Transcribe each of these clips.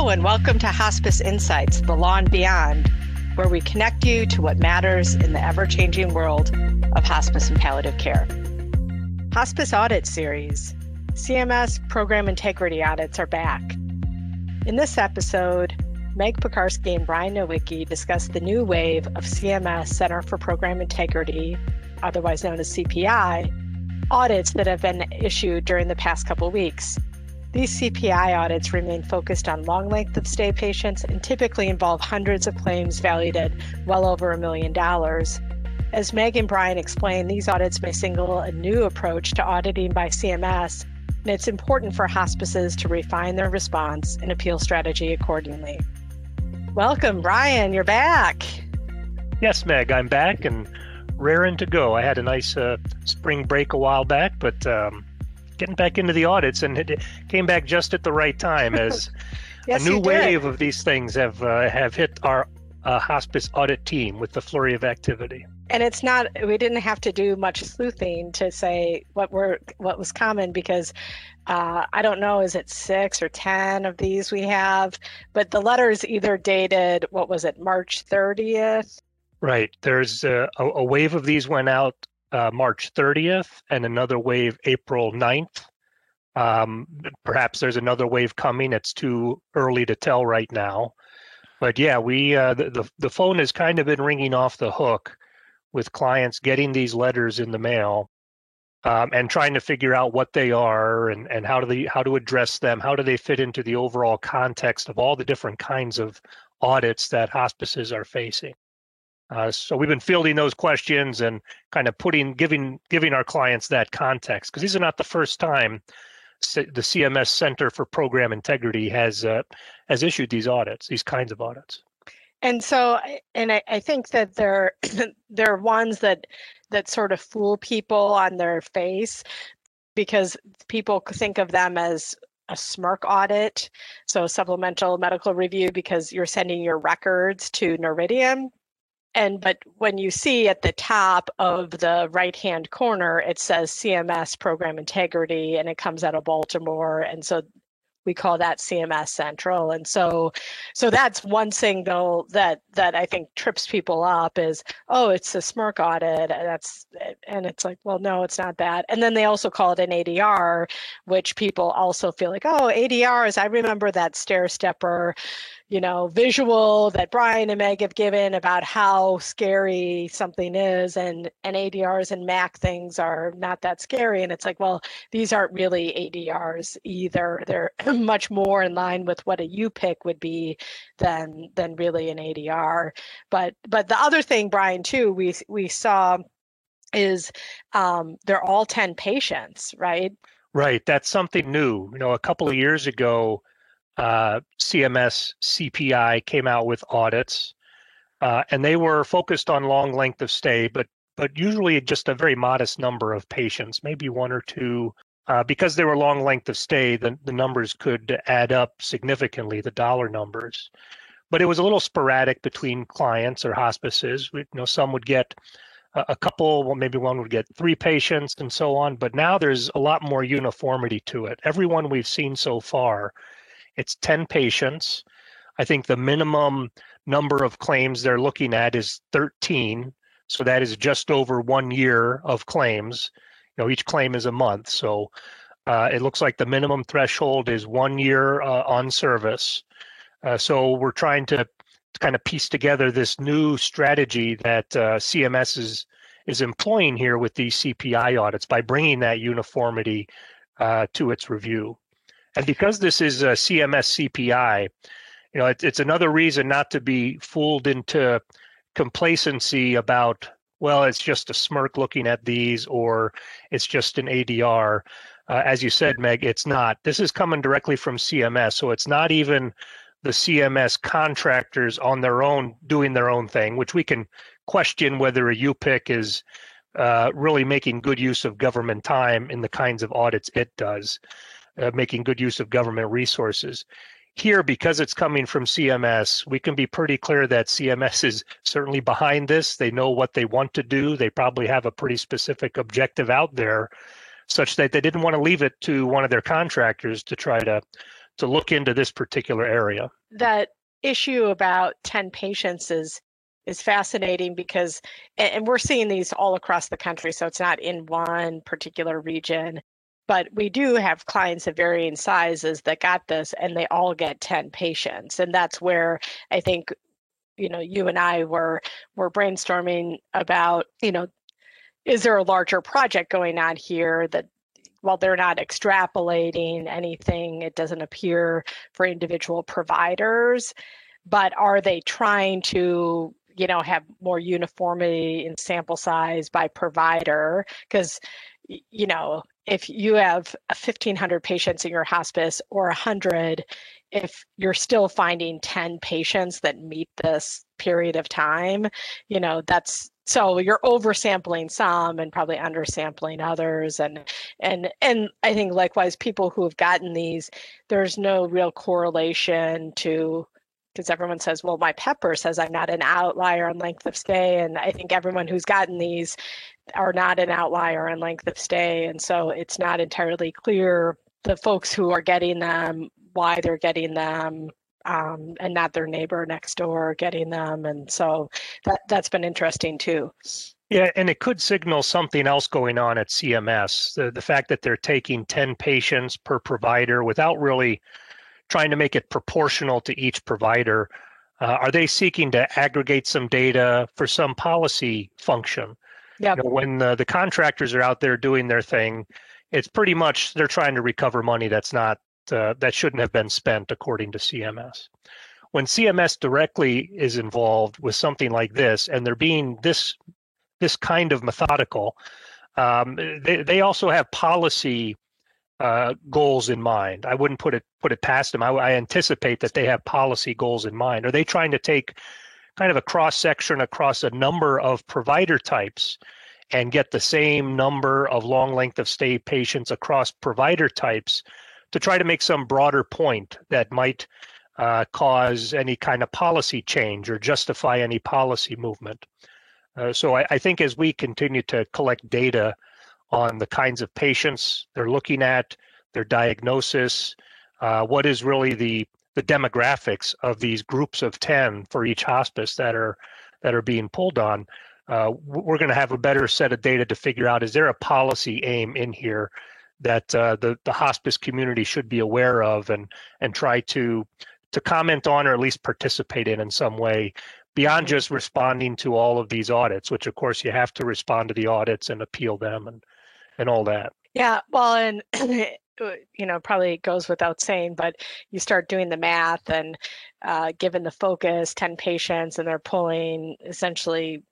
Hello, and welcome to Hospice Insights, the law and beyond, where we connect you to what matters in the ever changing world of hospice and palliative care. Hospice Audit Series CMS program integrity audits are back. In this episode, Meg Pekarske and Brian Nowicki discuss the new wave of CMS Center for Program Integrity, otherwise known as CPI, audits that have been issued during the past couple weeks. These CPI audits remain focused on long length of stay patients and typically involve hundreds of claims valued at well over a million dollars. As Meg and Brian explained, these audits may signal a new approach to auditing by CMS, and it's important for hospices to refine their response and appeal strategy accordingly. Welcome, Brian. You're back. Yes, Meg, I'm back and raring to go. I had a nice uh, spring break a while back, but um, getting back into the audits, and it came back just at the right time as yes, a new wave of these things have uh, have hit our uh, hospice audit team with the flurry of activity. And it's not we didn't have to do much sleuthing to say what were what was common because uh, I don't know is it six or ten of these we have, but the letters either dated what was it March 30th. Right. There's a, a wave of these went out uh, March 30th and another wave April 9th. Um, perhaps there's another wave coming. It's too early to tell right now. But yeah, we uh, the, the, the phone has kind of been ringing off the hook with clients getting these letters in the mail um, and trying to figure out what they are and, and how do they how to address them, how do they fit into the overall context of all the different kinds of audits that hospices are facing. Uh, so we've been fielding those questions and kind of putting giving giving our clients that context because these are not the first time the CMS Center for Program Integrity has uh, has issued these audits, these kinds of audits. And so, and I, I think that they're they're ones that that sort of fool people on their face because people think of them as a SMRC audit, so supplemental medical review, because you're sending your records to Noridian and but when you see at the top of the right hand corner it says cms program integrity and it comes out of baltimore and so we call that cms central. And so so that's one thing though that that i think trips people up is oh it's a SMRC audit that's and it's like well no it's not that. And then they also call it an adr which people also feel like oh adrs i remember that stair stepper you know, visual that Brian and Meg have given about how scary something is, and and ADRs and MAC things are not that scary. And it's like, well, these aren't really ADRs either. They're much more in line with what a UPIC would be than than really an ADR. But but the other thing, Brian, too, we we saw is um, they're all 10 patients, right? Right. That's something new. You know, a couple of years ago, uh, CMS CPI came out with audits, uh, and they were focused on long length of stay, but but usually just a very modest number of patients, maybe one or two. Uh, because they were long length of stay, the, the numbers could add up significantly, the dollar numbers. But it was a little sporadic between clients or hospices. You know, some would get a, a couple, well, maybe one would get three patients and so on. But now there's a lot more uniformity to it. Everyone we've seen so far it's 10 patients. I think the minimum number of claims they're looking at is 13. So that is just over one year of claims. You know, each claim is a month. So uh, it looks like the minimum threshold is one year uh, on service. Uh, so we're trying to kind of piece together this new strategy that uh, CMS is is employing here with these CPI audits by bringing that uniformity uh, to its review. And because this is a CMS CPI, you know, it, it's another reason not to be fooled into complacency about, well, it's just a SMRC looking at these or it's just an ADR. Uh, as you said, Meg, it's not. This is coming directly from CMS. So it's not even the CMS contractors on their own doing their own thing, which we can question whether a UPIC is uh, really making good use of government time in the kinds of audits it does uh, making good use of government resources. Here, because it's coming from CMS, we can be pretty clear that CMS is certainly behind this. They know what they want to do. They probably have a pretty specific objective out there, such that they didn't want to leave it to one of their contractors to try to to look into this particular area. That issue about 10 patients is is fascinating because and we're seeing these all across the country so it's not in one particular region but we do have clients of varying sizes that got this and they all get 10 patients and that's where i think you know you and i were were brainstorming about you know is there a larger project going on here that while they're not extrapolating anything it doesn't appear for individual providers but are they trying to you know have more uniformity in sample size by provider? Because you know if you have 1500 patients in your hospice or 100 if you're still finding 10 patients that meet this period of time you know that's so you're oversampling some and probably undersampling others and and and i think likewise people who have gotten these there's no real correlation to because everyone says, well, my pepper says I'm not an outlier on length of stay. And I think everyone who's gotten these are not an outlier in length of stay. And so it's not entirely clear the folks who are getting them, why they're getting them, um, and not their neighbor next door getting them. And so that, that's been interesting too. Yeah, and it could signal something else going on at CMS. The, the fact that they're taking 10 patients per provider without really trying to make it proportional to each provider? Uh, are they seeking to aggregate some data for some policy function? Yeah. You know, when the, the contractors are out there doing their thing, it's pretty much they're trying to recover money that's not uh, that shouldn't have been spent according to CMS. When CMS directly is involved with something like this, and they're being this this kind of methodical, um, they they also have policy uh, goals in mind. I wouldn't put it put it past them. I, I, anticipate that they have policy goals in mind. Are they trying to take kind of a cross section across a number of provider types and get the same number of long length of stay patients across provider types to try to make some broader point that might uh, cause any kind of policy change or justify any policy movement? Uh, so I, I think as we continue to collect data on the kinds of patients they're looking at, their diagnosis, uh, what is really the the demographics of these groups of 10 for each hospice that are that are being pulled on uh, we're going to have a better set of data to figure out is there a policy aim in here that uh, the the hospice community should be aware of and and try to to comment on or at least participate in in some way beyond just responding to all of these audits which of course you have to respond to the audits and appeal them and and all that. Yeah, well, and you know, probably goes without saying, but you start doing the math and uh, given the focus, 10 patients, and they're pulling essentially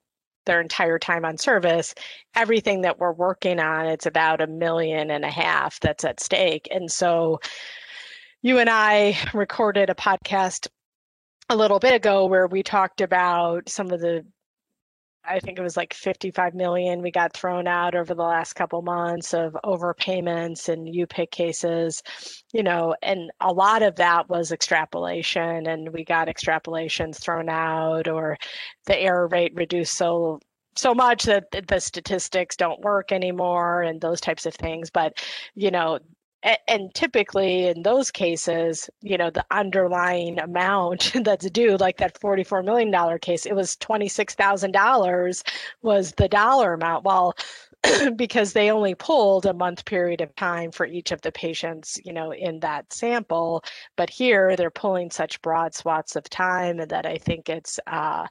their entire time on service, everything that we're working on, it's about a million and a half that's at stake. And so you and I recorded a podcast a little bit ago where we talked about some of the I think it was like 55 million we got thrown out over the last couple months of overpayments and UPIC cases, you know, and a lot of that was extrapolation and we got extrapolations thrown out or the error rate reduced so so much that the statistics don't work anymore and those types of things. But you know and typically in those cases you know the underlying amount that's due like that 44 million dollar case it was $26000 was the dollar amount. Well because they only pulled a month period of time for each of the patients you know in that sample but here they're pulling such broad swaths of time that i think it's uh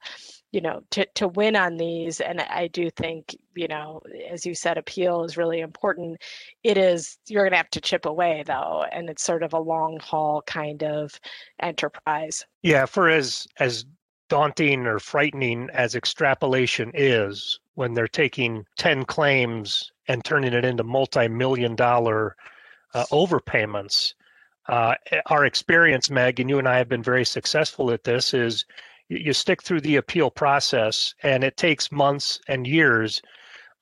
you know to to win on these and i do think you know as you said appeal is really important. It is you're going to have to chip away though and it's sort of a long haul kind of enterprise. Yeah for as as daunting or frightening as extrapolation is when they're taking 10 claims and turning it into multi-million dollar uh, overpayments. Uh, our experience meg and you and i have been very successful at this is you stick through the appeal process and it takes months and years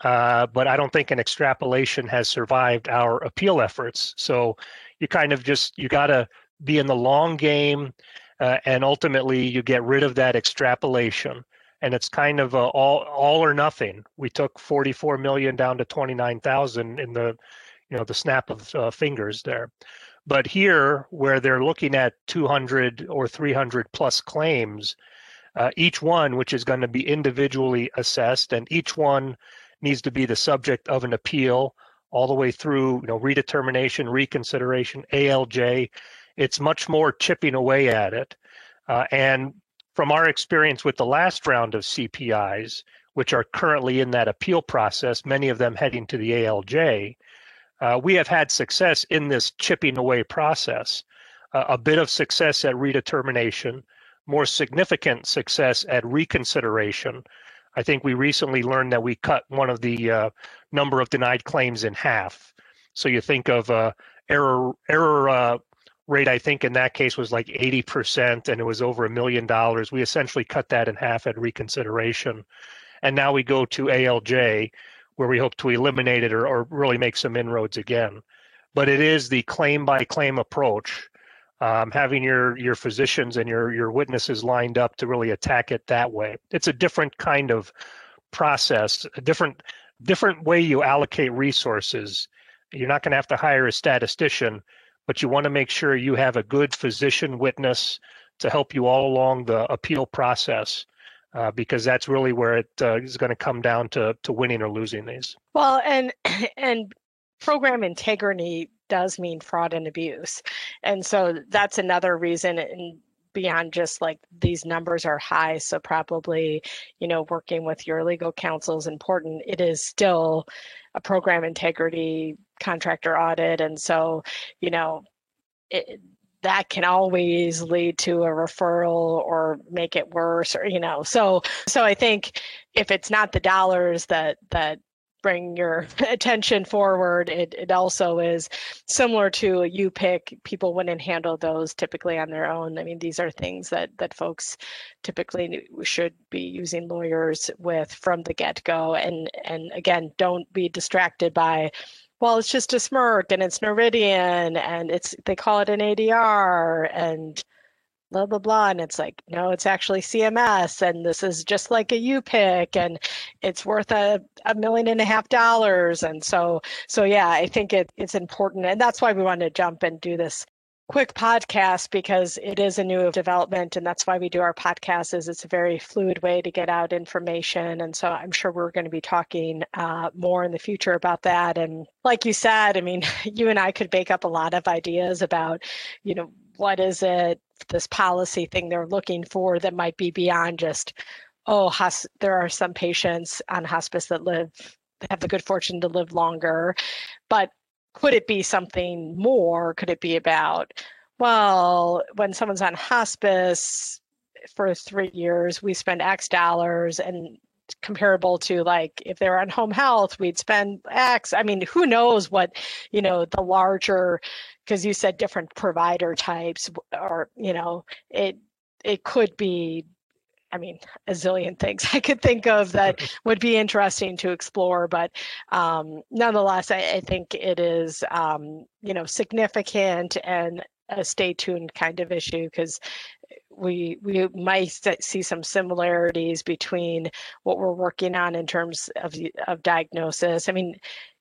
uh, but i don't think an extrapolation has survived our appeal efforts. So you kind of just you got to be in the long game uh, and ultimately you get rid of that extrapolation and it's kind of all all or nothing we took 44 million down to 29000 in the you know the snap of uh, fingers there But here, where they're looking at 200 or 300 plus claims, uh, each one, which is going to be individually assessed, and each one needs to be the subject of an appeal all the way through, you know, redetermination, reconsideration, ALJ. It's much more chipping away at it. Uh, and from our experience with the last round of CPIs, which are currently in that appeal process, many of them heading to the ALJ, uh, we have had success in this chipping away process. Uh, a bit of success at redetermination, more significant success at reconsideration. I think we recently learned that we cut one of the uh, number of denied claims in half. So you think of uh, error error uh, rate. I think in that case was like 80%, and it was over a million dollars. We essentially cut that in half at reconsideration, and now we go to ALJ, where we hope to eliminate it or, or really make some inroads again. But it is the claim by claim approach um, having your your physicians and your your witnesses lined up to really attack it that way. It's a different kind of process, a different different way you allocate resources. You're not going to have to hire a statistician, but you want to make sure you have a good physician witness to help you all along the appeal process. Uh, because that's really where it uh, is going to come down to to winning or losing these. Well, and and program integrity does mean fraud and abuse. And so that's another reason and beyond just like these numbers are high so probably you know working with your legal counsel is important it is still a program integrity contractor audit and so you know it, that can always lead to a referral or make it worse or you know so so i think if it's not the dollars that that bring your attention forward. It, it also is similar to a UPIC. People wouldn't handle those typically on their own. I mean, these are things that that folks typically should be using lawyers with from the get go. And and again, don't be distracted by well, it's just a SMRC and it's Noridian and it's they call it an ADR and blah blah blah. And it's like no it's actually cms and this is just like a UPIC and it's worth a, a million and a half dollars. And so so yeah i think it, it's important. And that's why we wanted to jump and do this quick podcast because it is a new development and that's why we do our podcast is it's a very fluid way to get out information. And so i'm sure we're going to be talking uh, more in the future about that. And like you said i mean you and i could make up a lot of ideas about you know what is it this policy thing they're looking for that might be beyond just oh there are some patients on hospice that live have the good fortune to live longer. But could it be something more? Could it be about well when someone's on hospice for three years we spend x dollars and comparable to like if they're on home health we'd spend x. I mean who knows what you know the larger because you said different provider types or you know it it could be I mean, a zillion things I could think of that would be interesting to explore, but um, nonetheless, I, I, think it is, um, you know, significant and a stay tuned kind of issue because we we might see some similarities between what we're working on in terms of of diagnosis. I mean,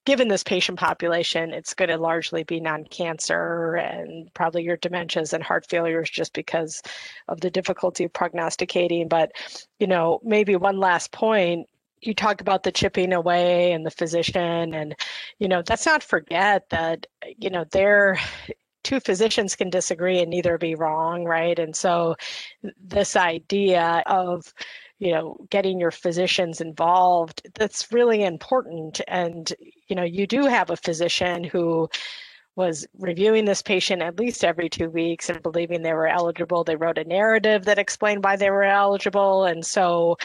given this patient population, it's going to largely be non-cancer and probably your dementias and heart failures just because of the difficulty of prognosticating. But you know, maybe one last point you talk about the chipping away and the physician and you know let's not forget that you know they're two physicians can disagree and neither be wrong, right? And so this idea of you know getting your physicians involved that's really important and you know you do have a physician who was reviewing this patient at least every two weeks and believing they were eligible. They wrote a narrative that explained why they were eligible. And so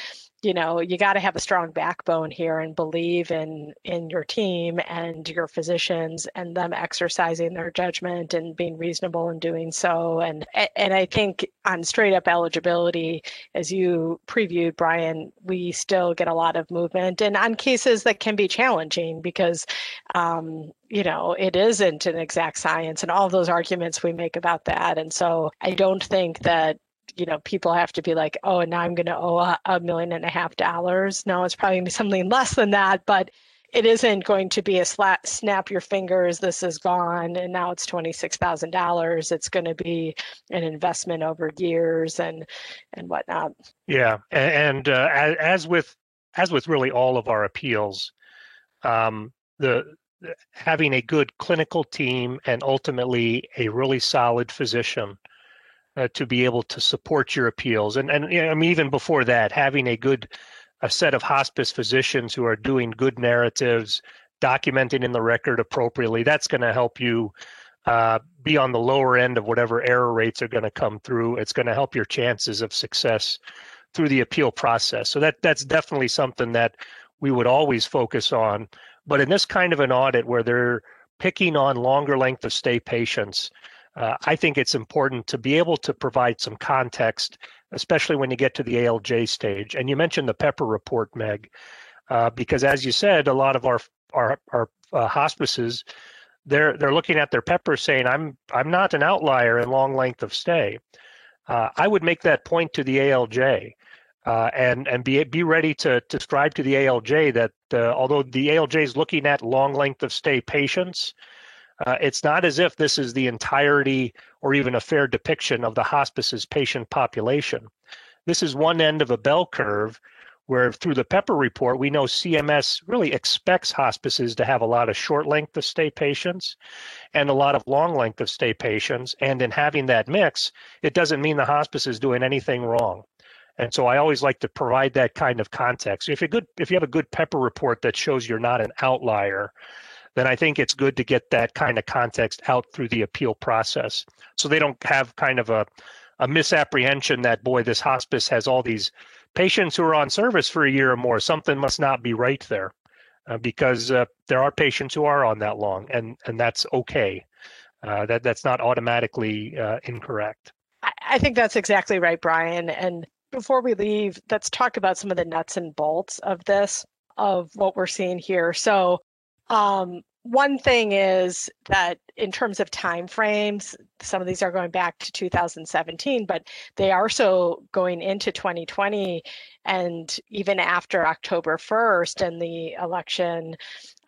you know you got to have a strong backbone here and believe in in your team and your physicians and them exercising their judgment and being reasonable in doing so. And and i think on straight up eligibility as you previewed brian we still get a lot of movement and on cases that can be challenging because um, you know it isn't an exact science and all those arguments we make about that. And so i don't think that you know people have to be like oh and now i'm going to owe a, a, million and a half dollars no it's probably something less than that but it isn't going to be a slap, snap your fingers, this is gone, and now it's $26,000. It's going to be an investment over years and, and whatnot. Yeah. And, uh, as, as, with, as with really all of our appeals, um, the, having a good clinical team and ultimately a really solid physician uh, to be able to support your appeals. And, and I mean, even before that, having a good a set of hospice physicians who are doing good narratives, documenting in the record appropriately, that's going to help you uh, be on the lower end of whatever error rates are going to come through. It's going to help your chances of success through the appeal process. So that that's definitely something that we would always focus on. But in this kind of an audit where they're picking on longer length of stay patients, uh, I think it's important to be able to provide some context especially when you get to the ALJ stage. And you mentioned the Pepper report, Meg, uh, because as you said, a lot of our our, our uh, hospices they're they're looking at their Pepper saying, "I'm I'm not an outlier in long length of stay." Uh, I would make that point to the ALJ. Uh, and and be be ready to to describe to the ALJ that uh, although the ALJ is looking at long length of stay patients, uh, it's not as if this is the entirety or even a fair depiction of the hospice's patient population. This is one end of a bell curve where through the Pepper report, we know CMS really expects hospices to have a lot of short length of stay patients and a lot of long length of stay patients. And in having that mix, it doesn't mean the hospice is doing anything wrong. And so I always like to provide that kind of context. If you good if you have a good Pepper report that shows you're not an outlier, then I think it's good to get that kind of context out through the appeal process so they don't have kind of a, a misapprehension that, boy, this hospice has all these patients who are on service for a year or more. Something must not be right there. Uh, because uh, there are patients who are on that long, and and that's okay. Uh, that that's not automatically uh, incorrect. I think that's exactly right, Brian. And before we leave, let's talk about some of the nuts and bolts of this, of what we're seeing here. So um, one thing is that in terms of time frames, some of these are going back to 2017, but they are so going into 2020 and even after October 1st and the election,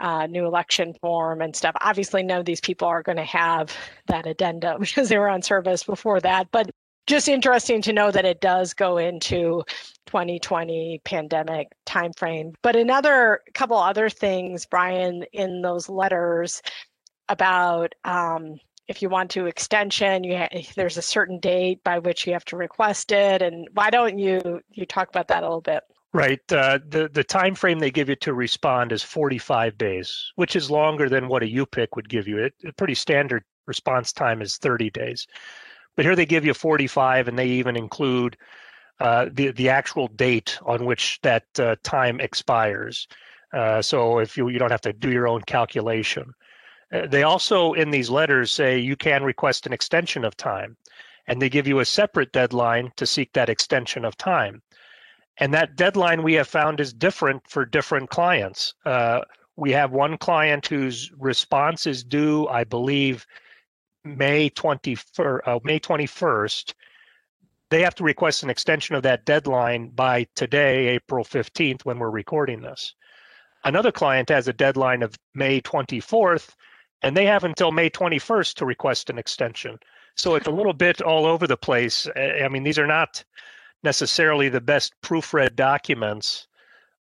uh, new election form and stuff. Obviously, none of these people are going to have that addendum because they were on service before that. But just interesting to know that it does go into 2020 pandemic timeframe. But another couple other things, Brian, in those letters about um, if you want to extension, you ha- there's a certain date by which you have to request it, and why don't you you talk about that a little bit? Right. Uh, the the time frame they give you to respond is 45 days, which is longer than what a UPIC would give you. It, a pretty standard response time is 30 days. But here they give you 45, and they even include uh, the the actual date on which that uh, time expires. Uh, so if you you don't have to do your own calculation. Uh, they also in these letters say you can request an extension of time, and they give you a separate deadline to seek that extension of time. And that deadline we have found is different for different clients. Uh, we have one client whose response is due, I believe, May 21st, uh, May 21st, they have to request an extension of that deadline by today, April 15th, when we're recording this. Another client has a deadline of May 24th, and they have until May 21st to request an extension. So it's a little bit all over the place. I mean, these are not necessarily the best proofread documents.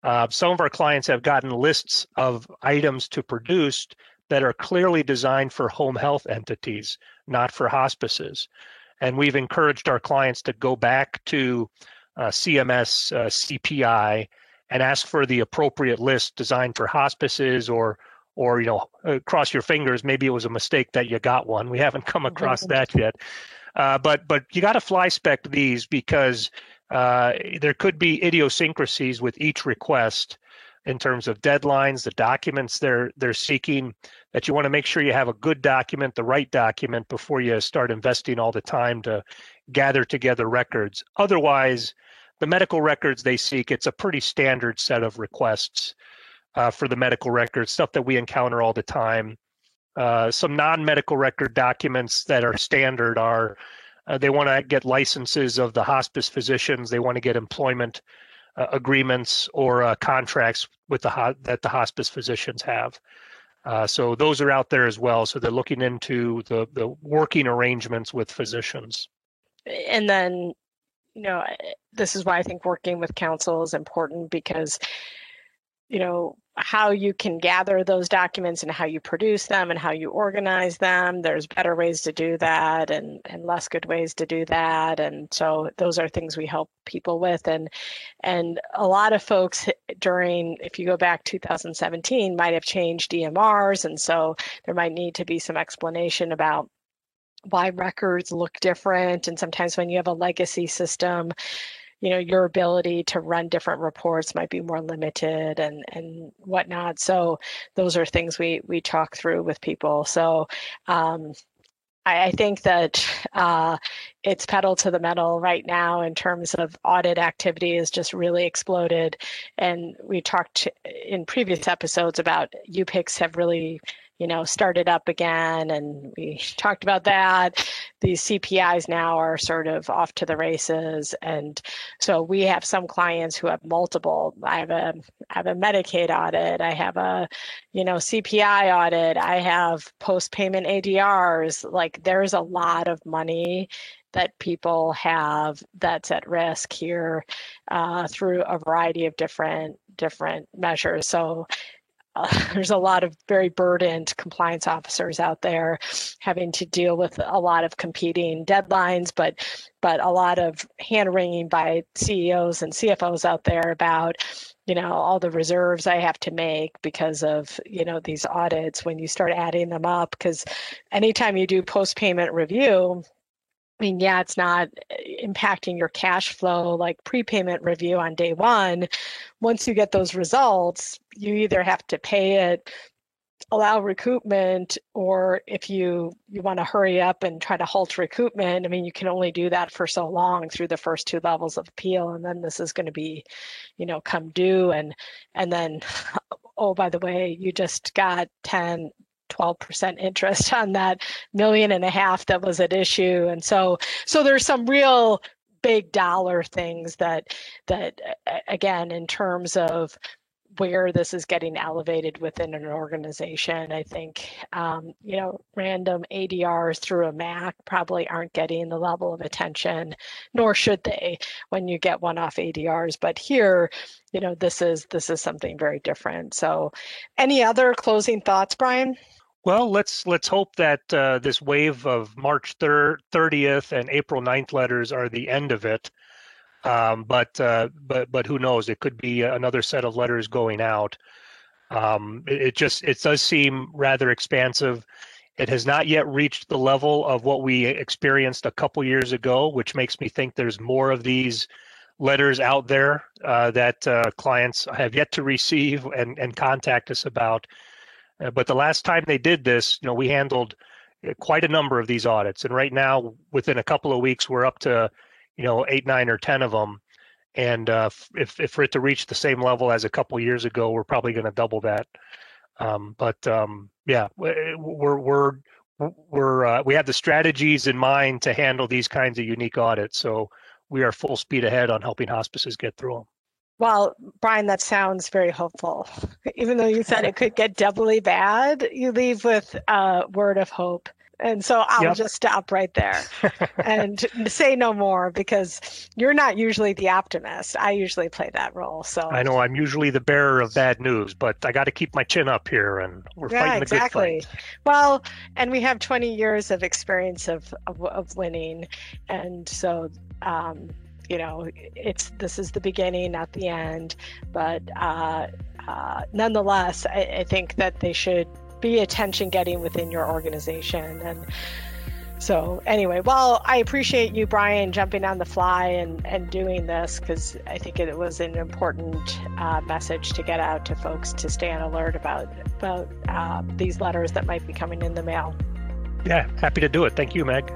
Uh, some of our clients have gotten lists of items to produce that are clearly designed for home health entities, not for hospices. And we've encouraged our clients to go back to uh, CMS uh, CPI and ask for the appropriate list designed for hospices or or you know uh, cross your fingers maybe it was a mistake that you got one. We haven't come across that yet. Uh, but but you got to fly spec these because uh, there could be idiosyncrasies with each request in terms of deadlines, the documents they're they're seeking. That you want to make sure you have a good document, the right document, before you start investing all the time to gather together records. Otherwise, the medical records they seek, it's a pretty standard set of requests uh, for the medical records, stuff that we encounter all the time. Uh, some non-medical record documents that are standard are uh, they want to get licenses of the hospice physicians. They want to get employment uh, agreements or uh, contracts with the ho- that the hospice physicians have. Uh, so those are out there as well. So they're looking into the the working arrangements with physicians. And then, you know, this is why I think working with counsel is important because, you know, how you can gather those documents and how you produce them and how you organize them. There's better ways to do that and, and less good ways to do that. And so those are things we help people with. And and a lot of folks during, if you go back 2017, might have changed EMRs. And so there might need to be some explanation about why records look different. And sometimes when you have a legacy system, you know your ability to run different reports might be more limited and and whatnot so those are things we we talk through with people so um, I, think that uh, it's pedal to the metal right now in terms of audit activity has just really exploded. And we talked in previous episodes about UPICs have really you know, started up again, and we talked about that. These CPIs now are sort of off to the races, and so we have some clients who have multiple. I have a I have a Medicaid audit, I have a, you know, CPI audit, I have post payment ADRs. Like there's a lot of money that people have that's at risk here uh, through a variety of different different measures. So there's a lot of very burdened compliance officers out there having to deal with a lot of competing deadlines, but but a lot of hand wringing by CEOs and CFOs out there about you know all the reserves I have to make because of you know these audits when you start adding them up. Because anytime you do post payment review I mean, yeah, it's not eh, impacting your cash flow like prepayment review on day one. Once you get those results, you either have to pay it, allow recoupment, or if you you want to hurry up and try to halt recoupment, I mean, you can only do that for so long through the first two levels of appeal, and then this is going to be, you know, come due, and and then, oh, by the way, you just got 10 12% interest on that million and a half that was at issue and so so there's some real big dollar things that that again in terms of where this is getting elevated within an organization. I think, um, you know, random ADRs through a MAC probably aren't getting the level of attention, nor should they when you get one-off ADRs. But here, you know, this is this is something very different. So, any other closing thoughts, Brian? Well, let's let's hope that uh, this wave of March 30th and April 9th letters are the end of it. Um, but uh, but but who knows? It could be another set of letters going out. Um, it, it, just it does seem rather expansive. It has not yet reached the level of what we experienced a couple years ago, which makes me think there's more of these letters out there uh, that uh, clients have yet to receive and, and contact us about. Uh, but the last time they did this, you know, we handled uh, quite a number of these audits, and right now, within a couple of weeks, we're up to, you know, eight, nine, or ten of them. And uh, if if for it to reach the same level as a couple years ago, we're probably going to double that. Um, but um, yeah, we're we're we're uh, we have the strategies in mind to handle these kinds of unique audits. So we are full speed ahead on helping hospices get through them. Well, Brian, that sounds very hopeful. Even though you said it could get doubly bad, you leave with a word of hope. And so I'll yep. just stop right there and say no more because you're not usually the optimist. I usually play that role. So I know I'm usually the bearer of bad news, but I got to keep my chin up here and we're yeah, fighting the exactly. good fight. Well, and we have 20 years of experience of, of, of winning. And so, um, you know, it's this is the beginning, not the end. But uh, uh, nonetheless, I, I think that they should be attention getting within your organization and. So anyway, well, I appreciate you, Brian, jumping on the fly and, and doing this because I think it was an important uh, message to get out to folks to stay on alert about about uh, these letters that might be coming in the mail. Yeah, happy to do it. Thank you, Meg.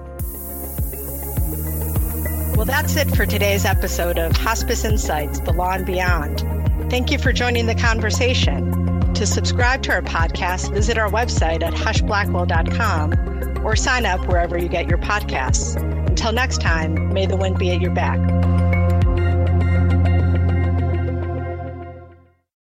Well, that's it for today's episode of Hospice Insights The Law and Beyond. Thank you for joining the conversation. To subscribe to our podcast, visit our website at huschblackwell.com or sign up wherever you get your podcasts. Until next time, may the wind be at your back.